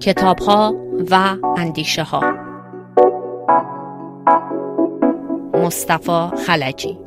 کتاب ها و اندیشه ها مصطفی خلجی.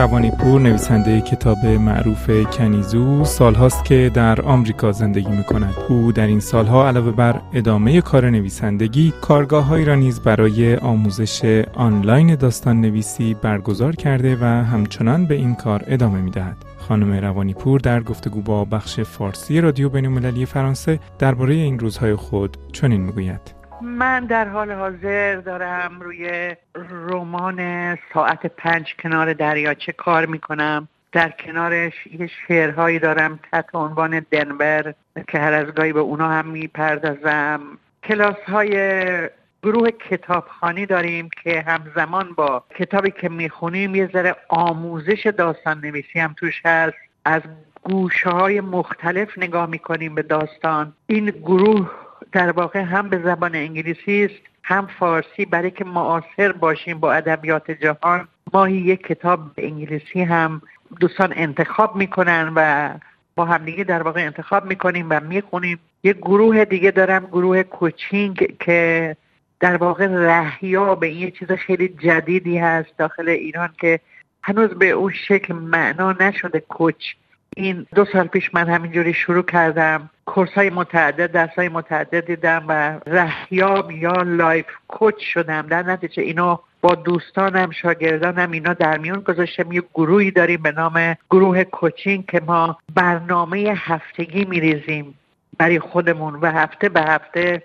روانی پور نویسنده کتاب معروف کنیزو سالهاست که در آمریکا زندگی می کند. او در این سالها علاوه بر ادامه کار نویسندگی کارگاه را نیز برای آموزش آنلاین داستان نویسی برگزار کرده و همچنان به این کار ادامه می دهد. خانم روانی پور در گفتگو با بخش فارسی رادیو بینالمللی فرانسه درباره این روزهای خود چنین می‌گوید من در حال حاضر دارم روی رمان ساعت پنج کنار دریاچه کار می‌کنم. در کنارش یه شعرهایی دارم تحت عنوان دنبر که هر از گاهی به اونا هم می‌پردازم. کلاس های گروه کتابخانی داریم که همزمان با کتابی که می‌خونیم یه ذره آموزش داستان نویسی هم توش هست. از گوشه های مختلف نگاه می‌کنیم به داستان. این گروه در واقع هم به زبان انگلیسی است هم فارسی. برای که معاصر باشیم با ادبیات جهان ماهی یک کتاب به انگلیسی هم دوستان انتخاب می‌کنن و با همدیگه در واقع انتخاب می‌کنیم و می‌خونیم. یه گروه دیگه دارم گروه کوچینگ که در واقع رهیا به این چیز خیلی جدیدی هست داخل ایران که هنوز به اون شکل معنا نشده کوچ. این دو سال پیش من همینجوری شروع کردم. course های متعدد درس های متعدد دیدم و رهیاب یا life coach شدم. در نتیجه اینو با دوستانم شاگردانم اینا در میون گذاشتم. یه گروهی داریم به نام گروه coaching که ما برنامه هفتگی میریزیم برای خودمون و هفته به هفته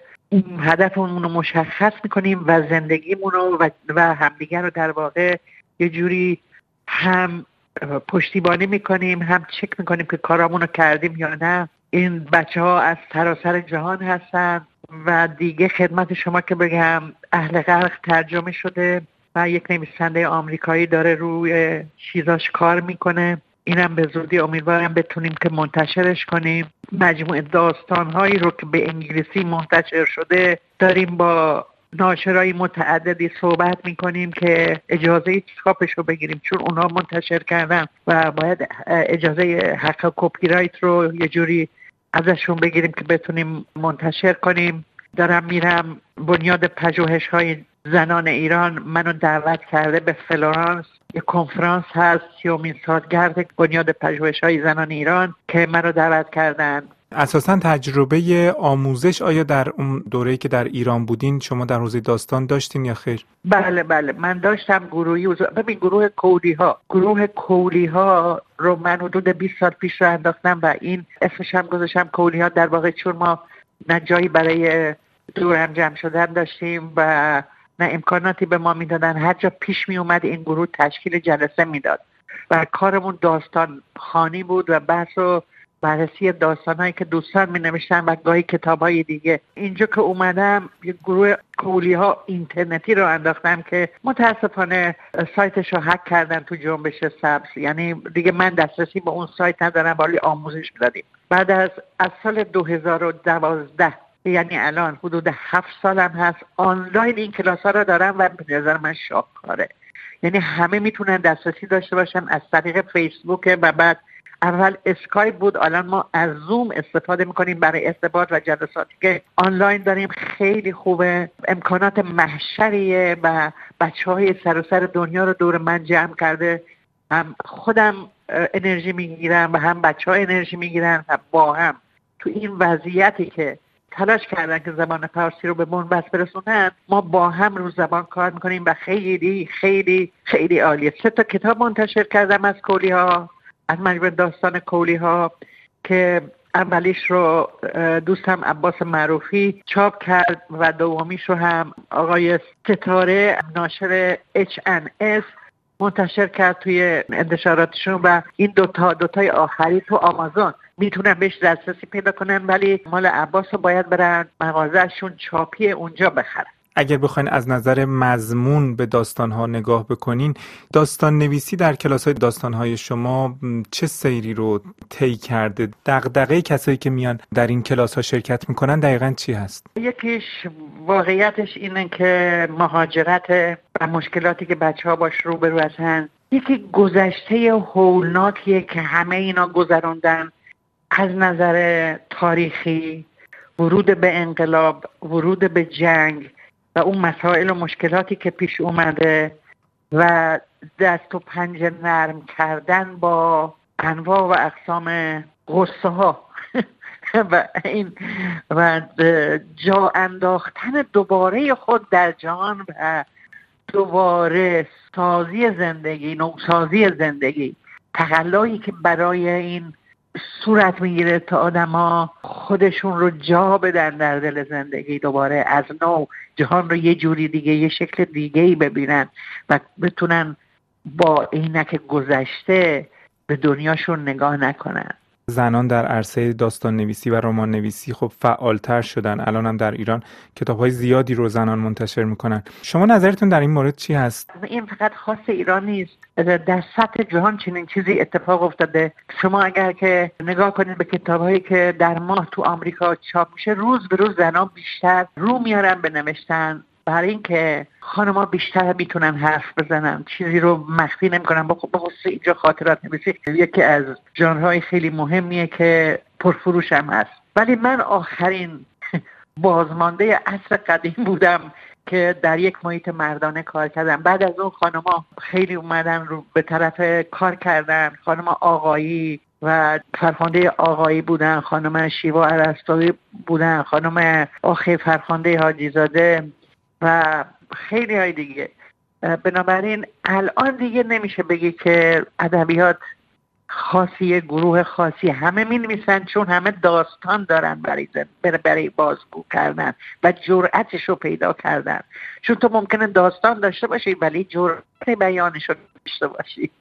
هدفمون رو مشخص می‌کنیم و زندگیمون رو و, و همدیگر رو در واقع یه جوری هم پشتیبانی می‌کنیم هم چک می‌کنیم که کارامون رو کردیم یا نه. این بچه ها از سراسر جهان هستن و دیگه خدمت شما که بگم اهل غرق ترجمه شده و یک نویسنده آمریکایی داره روی چیزاش کار می‌کنه. اینم به زودی امیدوارم بتونیم که منتشرش کنیم. مجموعه داستان هایی رو که به انگلیسی منتشر شده داریم با ناشرای متعددی صحبت می‌کنیم که اجازه چاپش رو بگیریم چون اونا منتشر کردن و باید اجازه حق کپی رایت رو یه جوری ازشون بگیریم که بتونیم منتشر کنیم. دارم میرم بنیاد پژوهش های زنان ایران. منو دعوت کرده به فلورانس. یه کنفرانس هست سیومین سالگرد بنیاد پژوهش های زنان ایران که منو دعوت کردن. اساسا تجربه آموزش آیا در اون دوره‌ای که در ایران بودین شما در حوزه داستان داشتین یا خیر؟ بله بله من داشتم گروهی ببین گروه کولی ها گروه کولی ها رو من حدود 20 سال پیش رو انداختم و این اسمش هم گذاشتم کولی ها در واقع چون ما نه جایی برای دور هم جمع شدن داشتیم و نه امکاناتی به ما می‌دادن. هر جا پیش می اومد این گروه تشکیل جلسه می‌داد و کارمون داستان خانی بود و بحث و بررسی داستانهایی که دوستان می نوشتن و گاهی کتاب های دیگه. اینجا که اومدم یه گروه کولی ها اینترنتی رو انداختم که متاسفانه سایتش رو حک کردن تو جنبش سبز. یعنی دیگه من دسترسی به اون سایت ندارم ولی آموزش دادیم. بعد از از سال 2012 یعنی الان حدود هفت سالم هست آنلاین این کلاس ها رو دارم و به نظر من شاهکاره. یعنی همه می‌تونن دسترسی داشته باشن از طریق فیسبوک و بعد اول اسکایپ بود الان ما از زوم استفاده می‌کنیم برای ارتباط و جلساتی که آنلاین داریم خیلی خوبه. امکانات محشریه و بچه های سر دنیا رو دور من جمع کرده. هم خودم انرژی می‌گیرم و هم بچه ها انرژی می‌گیرن و با هم. تو این وضعیتی که تلاش کردن که زبان فارسی رو به بنبست برسونن ما با هم رو زبان کار می‌کنیم و خیلی خیلی خیلی عالیه. سه تا کتاب منتشر کردم از کولی ها از مجموع داستان کولی ها که اولیش رو دوستم عباس معروفی چاپ کرد و دومیش رو هم آقای ستاره ناشر H&S منتشر کرد توی انتشاراتشون و این دوتا دوتای آخری تو آمازون می‌تونن بهش دسترسی پیدا کنن ولی مال عباس رو باید برن مغازهشون چاپی اونجا بخرن. اگر بخواین از نظر مضمون به داستانها نگاه بکنین داستان نویسی در کلاس های داستانهای شما چه سیری رو طی کرده؟ دغدغه کسایی که میان در این کلاس ها شرکت می‌کنن دقیقا چی هست؟ یکیش واقعیتش اینه که مهاجرت و مشکلاتی که بچه ها باش روبرو هستن یکی گذشته هولناکیه که همه اینا گذراندن از نظر تاریخی ورود به انقلاب ورود به جنگ و اون مسائل و مشکلاتی که پیش اومده و دست و پنجه نرم کردن با انواع و اقسام غصه ها و این و جا انداختن دوباره خود در جهان و دوباره سازی زندگی نوسازی زندگی. تقلایی که برای این صورت می‌گیره تا آدما خودشون رو جا بدن در دل زندگی دوباره. از نو جهان رو یه جوری دیگه یه شکل دیگه ای ببینن و بتونن با عینک گذشته به دنیاشون نگاه نکنن. زنان در عرصه داستان نویسی و رمان نویسی خب فعالتر شدن. الان هم در ایران کتاب های زیادی رو زنان منتشر می‌کنن. شما نظرتون در این مورد چی هست؟ این فقط خاص ایران نیست. در سطح جهان چنین چیزی اتفاق افتاده. شما اگر که نگاه کنید به کتاب هایی که در ماه تو آمریکا چاپ میشه روز به روز زنان بیشتر رو میارن به نوشتن. برای اینکه خانمها بیشتر می‌تونن حرف بزنن چیزی رو مخفی نمی‌کنن. با خصوص اینجا خاطرات نویسی. یکی از ژانرهای خیلی مهمیه که پرفروش هم هست. ولی من آخرین بازمانده عصر قدیم بودم که در یک محیط مردانه کار کردم. بعد از اون خانمها خیلی اومدن رو به طرف کار کردن. خانم آقایی و فرخانده آقایی بودن. خانم شیوا عرستایی بودن. خانم آخی فرخانده حاجیزاده و خیلی های دیگه. بنابراین الان دیگه نمیشه بگی که ادبیات خاصی گروه خاصی. همه می نویسن چون همه داستان دارن برای, برای بازگو کردن و جرأتش رو پیدا کردن. چون تو ممکنه داستان داشته باشی ولی جرأت بیانش رو داشته باشی.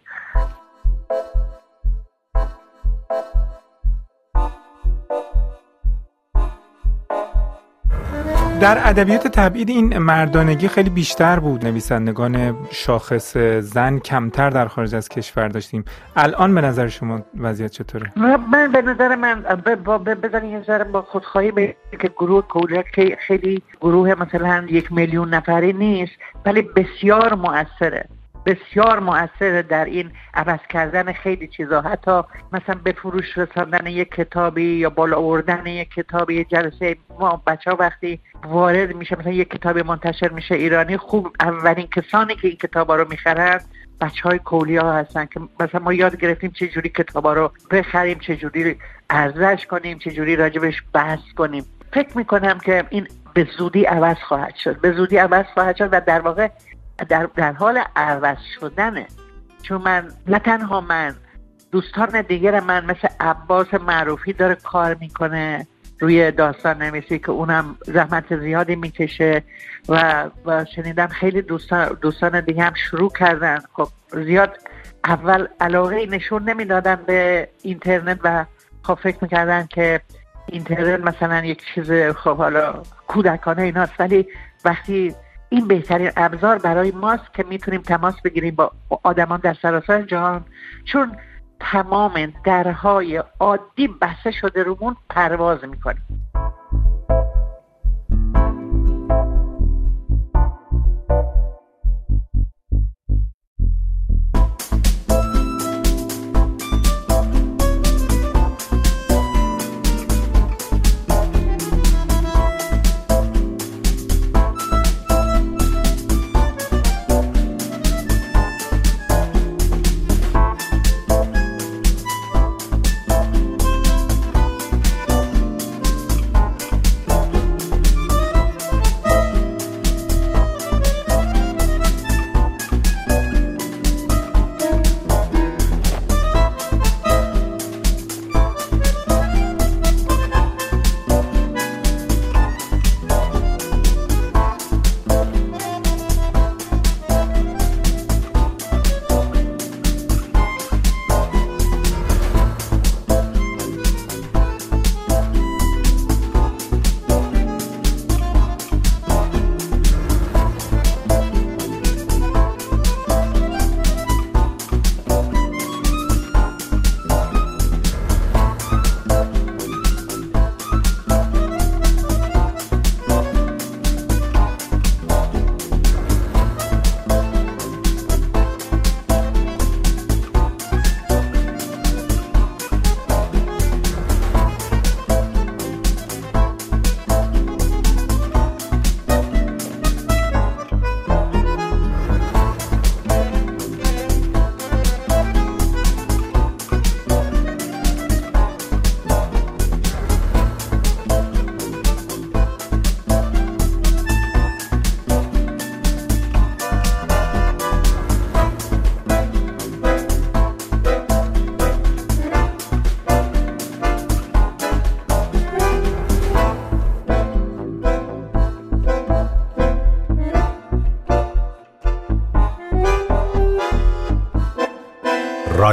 در ادبیات تبعید این مردانگی خیلی بیشتر بود. نویسندگان شاخص زن کمتر در خارج از کشور داشتیم. الان به نظر شما وضعیت چطوره؟ من به نظر من بزنید یه ذره با خودخواهی به که گروه کودک خیلی گروه مثلا یک میلیون نفری نیست ولی بسیار مؤثره. بسیار مؤثر در این عوض کردن خیلی چیزا. حتی مثلا به فروش رساندن یک کتابی یا بالا آوردن یک کتابی جلسه ما بچه ها وقتی وارد میشه مثلا یک کتابی منتشر میشه ایرانی خوب اولین کسانی که این کتابا رو می‌خرن بچه های کولی ها هستن که مثلا ما یاد گرفتیم چه جوری کتابا رو بخریم چه جوری ارزش کنیم چه جوری راجبش بحث کنیم. فکر می‌کنم که این به زودی عوض خواهد شد. به زودی عوض خواهد شد و در واقع در, در حال عوض شدنه. چون من نه تنها من دوستان دیگر من مثل عباس معروفی داره کار می‌کنه روی داستان نویسی که اونم زحمت زیادی می‌کشه و, و شنیدم خیلی دوستان, دوستان دیگه هم شروع کردن. خب زیاد اول علاقه نشون نمی‌دادن به اینترنت و خب فکر می‌کردن که اینترنت مثلا یک چیز خب حالا کودکانه ایناست. ولی وقتی این بهترین ابزار برای ماست که می‌تونیم تماس بگیریم با آدمان در سراسر جهان. چون تمام درهای عادی بسته شده رومون پرواز می‌کنیم.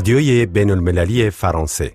رادیوی بین المللی فرانسه